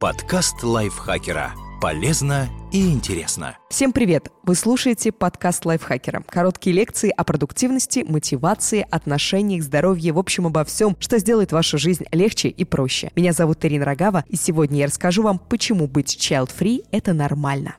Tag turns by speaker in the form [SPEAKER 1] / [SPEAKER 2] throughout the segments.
[SPEAKER 1] Подкаст лайфхакера. Полезно и интересно.
[SPEAKER 2] Всем привет! Вы слушаете подкаст лайфхакера. Короткие лекции о продуктивности, мотивации, отношениях, здоровье, в общем, обо всем, что сделает вашу жизнь легче и проще. Меня зовут Ирина Рогава, и сегодня я расскажу вам, почему быть child-free – это нормально.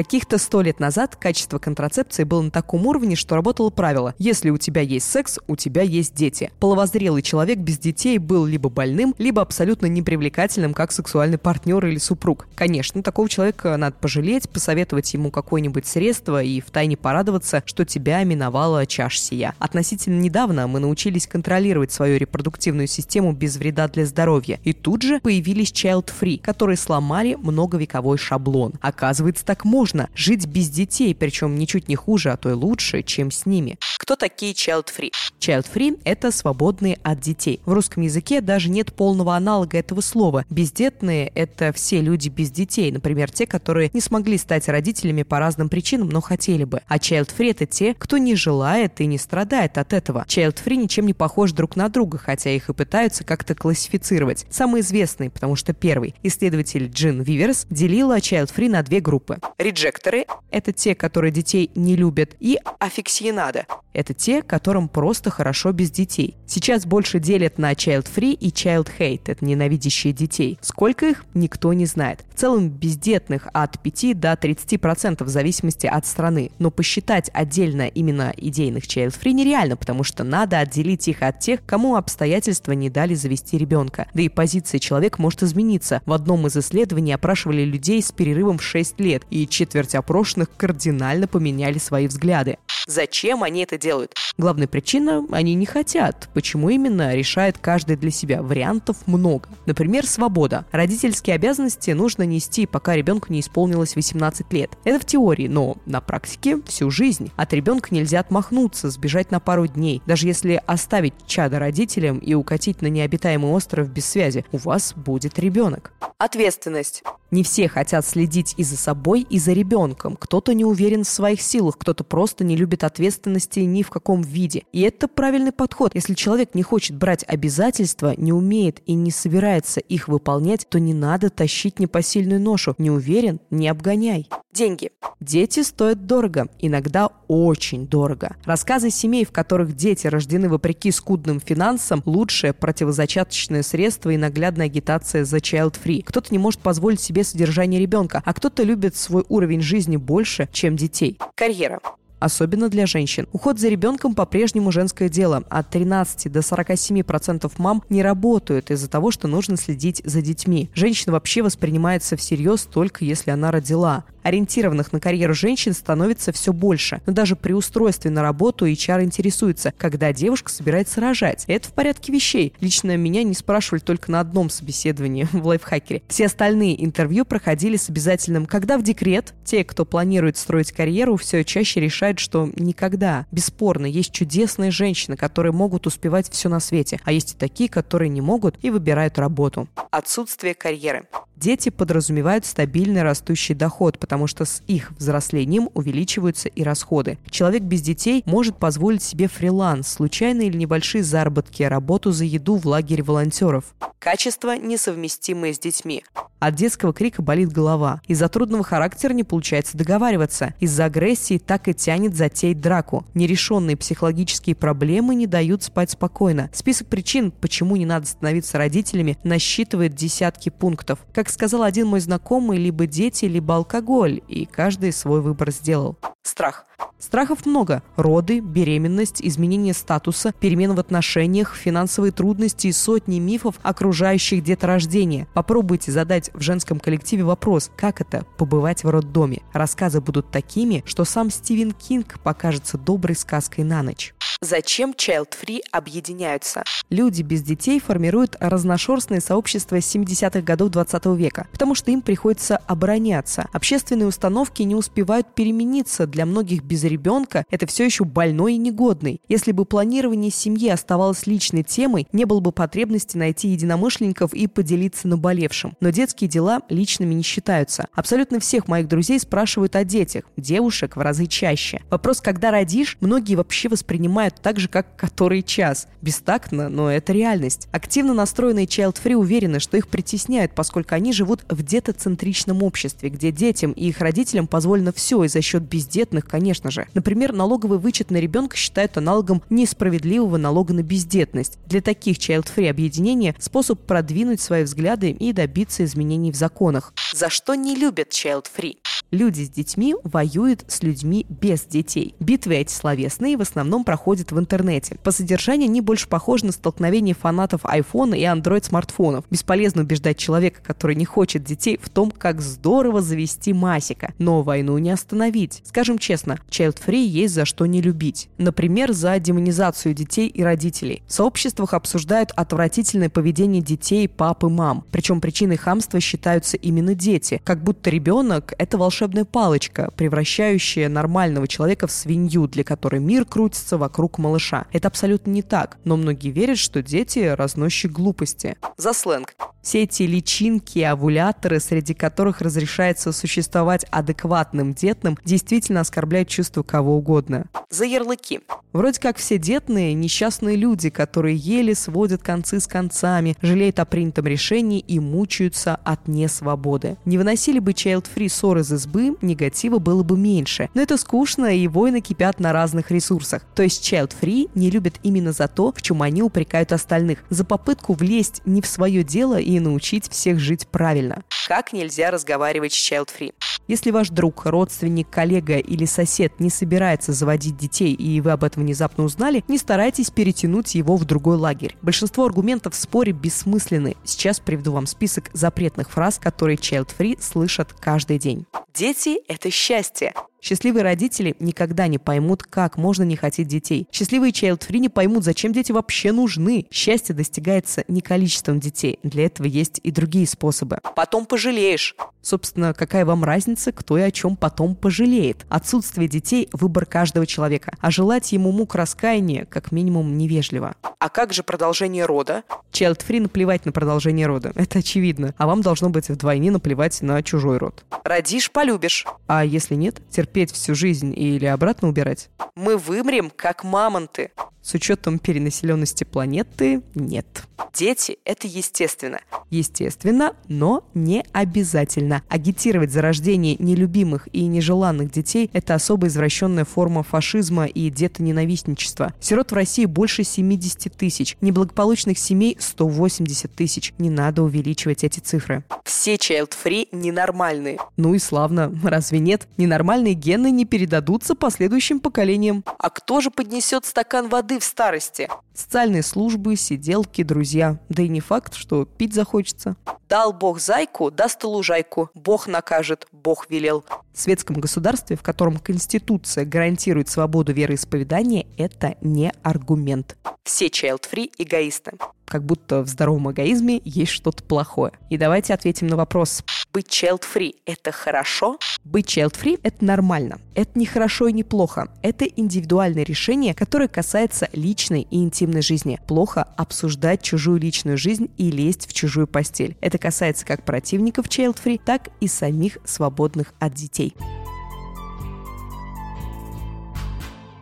[SPEAKER 2] Каких-то сто лет назад качество контрацепции было на таком уровне, что работало правило «если у тебя есть секс, у тебя есть дети». Половозрелый человек без детей был либо больным, либо абсолютно непривлекательным как сексуальный партнер или супруг. Конечно, такого человека надо пожалеть, посоветовать ему какое-нибудь средство и втайне порадоваться, что тебя миновала чаш сия. Относительно недавно мы научились контролировать свою репродуктивную систему без вреда для здоровья. И тут же появились child-free, которые сломали многовековой шаблон. Оказывается, так можно можно жить без детей, причем ничуть не хуже, а то и лучше, чем с ними. Кто такие child-free? Child-free – это свободные от детей. В русском языке даже нет полного аналога этого слова. Бездетные – это все люди без детей, например, те, которые не смогли стать родителями по разным причинам, но хотели бы. А child-free – это те, кто не желает и не страдает от этого. Child-free ничем не похож друг на друга, хотя их и пытаются как-то классифицировать. Самый известный, потому что первый, исследователь Джин Виверс, делила child-free на две группы. Реджекторы – это те, которые детей не любят, и аффиксионады – это те, которым просто хорошо без детей. Сейчас больше делят на child-free и child-hate – это ненавидящие детей. Сколько их, никто не знает. В целом бездетных от 5 до 30% в зависимости от страны. Но посчитать отдельно именно идейных child-free нереально, потому что надо отделить их от тех, кому обстоятельства не дали завести ребенка. Да и позиция человека может измениться. В одном из исследований опрашивали людей с перерывом в 6 лет, и четверть опрошенных кардинально поменяли свои взгляды. Зачем они это делают? Главная причина – они не хотят. Почему именно, решает каждый для себя. Вариантов много. Например, свобода. Родительские обязанности нужно нести, пока ребенку не исполнилось 18 лет. Это в теории, но на практике всю жизнь. От ребенка нельзя отмахнуться, сбежать на пару дней. Даже если оставить чада родителям и укатить на необитаемый остров без связи, у вас будет ребенок. Ответственность. Не все хотят следить и за собой, и за ребенком. Кто-то не уверен в своих силах, кто-то просто не любит ответственности ни в каком виде. И это правильный подход. Если человек не хочет брать обязательства, не умеет и не собирается их выполнять, то не надо тащить непосильную ношу. Не уверен – не обгоняй. Деньги. Дети стоят дорого, иногда очень дорого. Рассказы семей, в которых дети рождены вопреки скудным финансам, лучшее противозачаточное средство и наглядная агитация за child-free. Кто-то не может позволить себе содержание ребенка, а кто-то любит свой уровень жизни больше, чем детей. Карьера особенно для женщин. Уход за ребенком по-прежнему женское дело. От 13 до 47% мам не работают из-за того, что нужно следить за детьми. Женщина вообще воспринимается всерьез только если она родила. Ориентированных на карьеру женщин становится все больше. Но даже при устройстве на работу HR интересуется, когда девушка собирается рожать. Это в порядке вещей. Лично меня не спрашивали только на одном собеседовании в лайфхакере. Все остальные интервью проходили с обязательным «когда в декрет?». Те, кто планирует строить карьеру, все чаще решают, что никогда. Бесспорно, есть чудесные женщины, которые могут успевать все на свете, а есть и такие, которые не могут и выбирают работу. Отсутствие карьеры. Дети подразумевают стабильный растущий доход, потому что с их взрослением увеличиваются и расходы. Человек без детей может позволить себе фриланс, случайные или небольшие заработки, работу за еду в лагере волонтеров. Качества, несовместимые с детьми. От детского крика болит голова. Из-за трудного характера не получается договариваться. Из-за агрессии так и тянет затеять драку. Нерешенные психологические проблемы не дают спать спокойно. Список причин, почему не надо становиться родителями, насчитывает десятки пунктов. Как сказал один мой знакомый, либо дети, либо алкоголь, и каждый свой выбор сделал. Страх. Страхов много. Роды, беременность, изменение статуса, перемены в отношениях, финансовые трудности и сотни мифов, окружающих деторождение. Попробуйте задать в женском коллективе вопрос, как это – побывать в роддоме. Рассказы будут такими, что сам Стивен Кинг покажется доброй сказкой на ночь. Зачем child-free объединяются? Люди без детей формируют разношерстные сообщества 70-х годов 20 века, потому что им приходится обороняться. Общественные установки не успевают перемениться для для многих без ребенка – это все еще больной и негодный. Если бы планирование семьи оставалось личной темой, не было бы потребности найти единомышленников и поделиться наболевшим. Но детские дела личными не считаются. Абсолютно всех моих друзей спрашивают о детях, девушек в разы чаще. Вопрос, когда родишь, многие вообще воспринимают так же, как который час. Бестактно, но это реальность. Активно настроенные child-free уверены, что их притесняют, поскольку они живут в детоцентричном обществе, где детям и их родителям позволено все и за счет бездетных, конечно же. Например, налоговый вычет на ребенка считают аналогом несправедливого налога на бездетность. Для таких child-free объединения способ продвинуть свои взгляды и добиться изменений в законах.
[SPEAKER 3] За что не любят child-free?
[SPEAKER 2] Люди с детьми воюют с людьми без детей. Битвы эти словесные в основном проходят в интернете. По содержанию они больше похожи на столкновение фанатов iPhone и Android смартфонов. Бесполезно убеждать человека, который не хочет детей, в том, как здорово завести масика. Но войну не остановить. Скажем честно, child-free есть за что не любить. Например, за демонизацию детей и родителей. В сообществах обсуждают отвратительное поведение детей, пап и мам. Причем причиной хамства считаются именно дети. Как будто ребенок – это волшебная палочка, превращающая нормального человека в свинью, для которой мир крутится вокруг малыша. Это абсолютно не так, но многие верят, что дети – разносчик глупости.
[SPEAKER 3] За сленг.
[SPEAKER 2] Все эти личинки овуляторы, среди которых разрешается существовать адекватным детным, действительно оскорбляют чувства кого угодно.
[SPEAKER 3] За ярлыки.
[SPEAKER 2] Вроде как все детные – несчастные люди, которые еле сводят концы с концами, жалеют о принятом решении и мучаются от несвободы. Не выносили бы child-free ссор из избы, негатива было бы меньше. Но это скучно, и войны кипят на разных ресурсах. То есть child-free не любят именно за то, в чем они упрекают остальных. За попытку влезть не в свое дело и научить всех жить правильно.
[SPEAKER 3] Как нельзя разговаривать с child-free?
[SPEAKER 2] Если ваш друг, родственник, коллега или сосед не собирается заводить детей, и вы об этом внезапно узнали, не старайтесь перетянуть его в другой лагерь. Большинство аргументов в споре бессмысленны. Сейчас приведу вам список запретных фраз, которые child-free слышат каждый день.
[SPEAKER 3] Дети – это счастье.
[SPEAKER 2] Счастливые родители никогда не поймут, как можно не хотеть детей. Счастливые child-free не поймут, зачем дети вообще нужны. Счастье достигается не количеством детей. Для этого есть и другие способы.
[SPEAKER 3] Потом пожалеешь.
[SPEAKER 2] Собственно, какая вам разница, кто и о чем потом пожалеет? Отсутствие детей – выбор каждого человека. А желать ему мук раскаяния, как минимум, невежливо.
[SPEAKER 3] А как же продолжение рода?
[SPEAKER 2] Child-free наплевать на продолжение рода. Это очевидно. А вам должно быть вдвойне наплевать на чужой род.
[SPEAKER 3] Родишь – полюбишь.
[SPEAKER 2] А если нет, терпеть всю жизнь или обратно убирать?
[SPEAKER 3] Мы вымрем, как мамонты.
[SPEAKER 2] С учетом перенаселенности планеты нет.
[SPEAKER 3] Дети – это естественно.
[SPEAKER 2] Естественно, но не обязательно. Агитировать за рождение нелюбимых и нежеланных детей – это особо извращенная форма фашизма и детоненавистничества. Сирот в России больше 70 тысяч, неблагополучных семей – 180 тысяч. Не надо увеличивать эти цифры.
[SPEAKER 3] Все child-free ненормальные.
[SPEAKER 2] Ну и славно. Разве нет? Ненормальные гены не передадутся последующим поколениям.
[SPEAKER 3] А кто же поднесет стакан воды в старости?
[SPEAKER 2] Социальные службы, сиделки, друзья. Да и не факт, что пить захочется.
[SPEAKER 3] Дал Бог зайку, даст и лужайку. Бог накажет, Бог велел.
[SPEAKER 2] В светском государстве, в котором Конституция гарантирует свободу вероисповедания, это не аргумент.
[SPEAKER 3] Все child-free эгоисты.
[SPEAKER 2] Как будто в здоровом эгоизме есть что-то плохое. И давайте ответим на вопрос.
[SPEAKER 3] Быть child-free – это хорошо?
[SPEAKER 2] Быть child-free – это нормально. Это не хорошо и не плохо. Это индивидуальное решение, которое касается личной и интимной жизни. Плохо обсуждать чужую личную жизнь и лезть в чужую постель. Это касается как противников child-free, так и самих свободных от детей.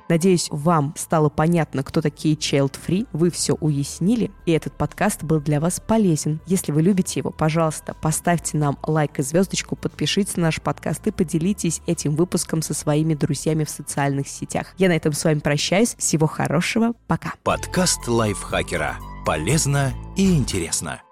[SPEAKER 2] Надеюсь, вам стало понятно, кто такие Child Free, вы все уяснили, и этот подкаст был для вас полезен. Если вы любите его, пожалуйста, поставьте нам лайк и звездочку, подпишитесь на наш подкаст и поделитесь этим выпуском со своими друзьями в социальных сетях. Я на этом с вами прощаюсь. Всего хорошего. Пока.
[SPEAKER 1] Подкаст лайфхакера. Полезно и интересно.